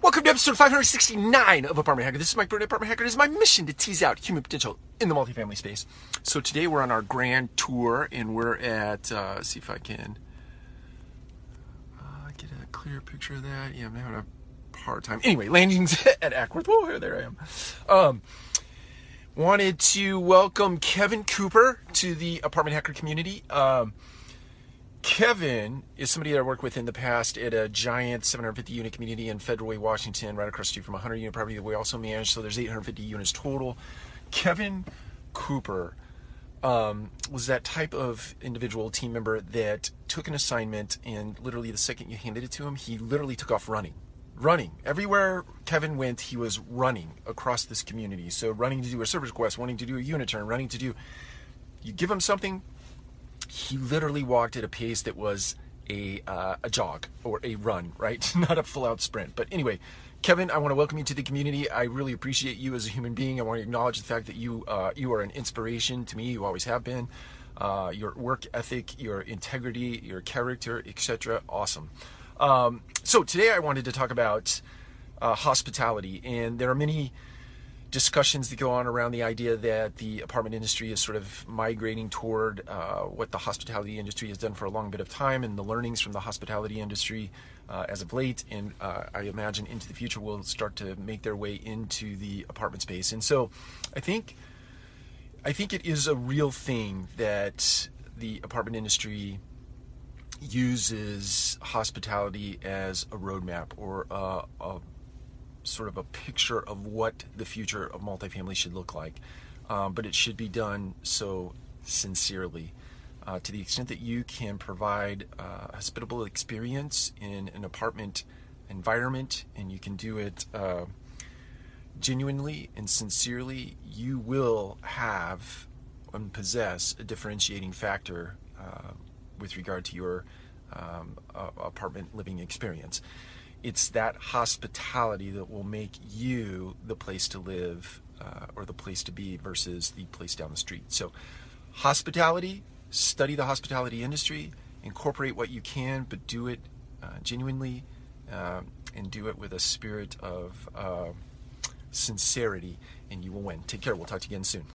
Welcome to episode 569 of Apartment Hacker. This is Mike Burnett, Apartment Hacker. It is my mission to tease out human potential in the multifamily space. So today we're on our grand tour and we're at, uh, see if I can uh, get a clear picture of that. Yeah, I'm having a hard time. Anyway, landings at Ackworth. Oh, there I am. Um, wanted to welcome Kevin Cooper to the Apartment Hacker community. Um, Kevin is somebody that I worked with in the past at a giant 750 unit community in Federal Way, Washington, right across the street from a 100 unit property that we also manage. So there's 850 units total. Kevin Cooper um, was that type of individual team member that took an assignment and literally the second you handed it to him, he literally took off running. Running. Everywhere Kevin went, he was running across this community. So running to do a service request, wanting to do a unit turn, running to do. You give him something, he literally walked at a pace that was a uh, a jog or a run, right? Not a full out sprint. But anyway, Kevin, I want to welcome you to the community. I really appreciate you as a human being. I want to acknowledge the fact that you uh, you are an inspiration to me. You always have been. Uh, your work ethic, your integrity, your character, etc. Awesome. Um, so today I wanted to talk about uh, hospitality, and there are many discussions that go on around the idea that the apartment industry is sort of migrating toward uh, what the hospitality industry has done for a long bit of time and the learnings from the hospitality industry uh, as of late. And uh, I imagine into the future will start to make their way into the apartment space. And so I think I think it is a real thing that the apartment industry uses hospitality as a roadmap or a, a sort of a picture of what the future of multifamily should look like, um, but it should be done so sincerely. Uh, to the extent that you can provide a hospitable experience in an apartment environment and you can do it uh, genuinely and sincerely, you will have and possess a differentiating factor uh, with regard to your um, apartment living experience it's that hospitality that will make you the place to live uh, or the place to be versus the place down the street. So, hospitality, study the hospitality industry, incorporate what you can, but do it uh, genuinely um, and do it with a spirit of uh, sincerity, and you will win. Take care. We'll talk to you again soon.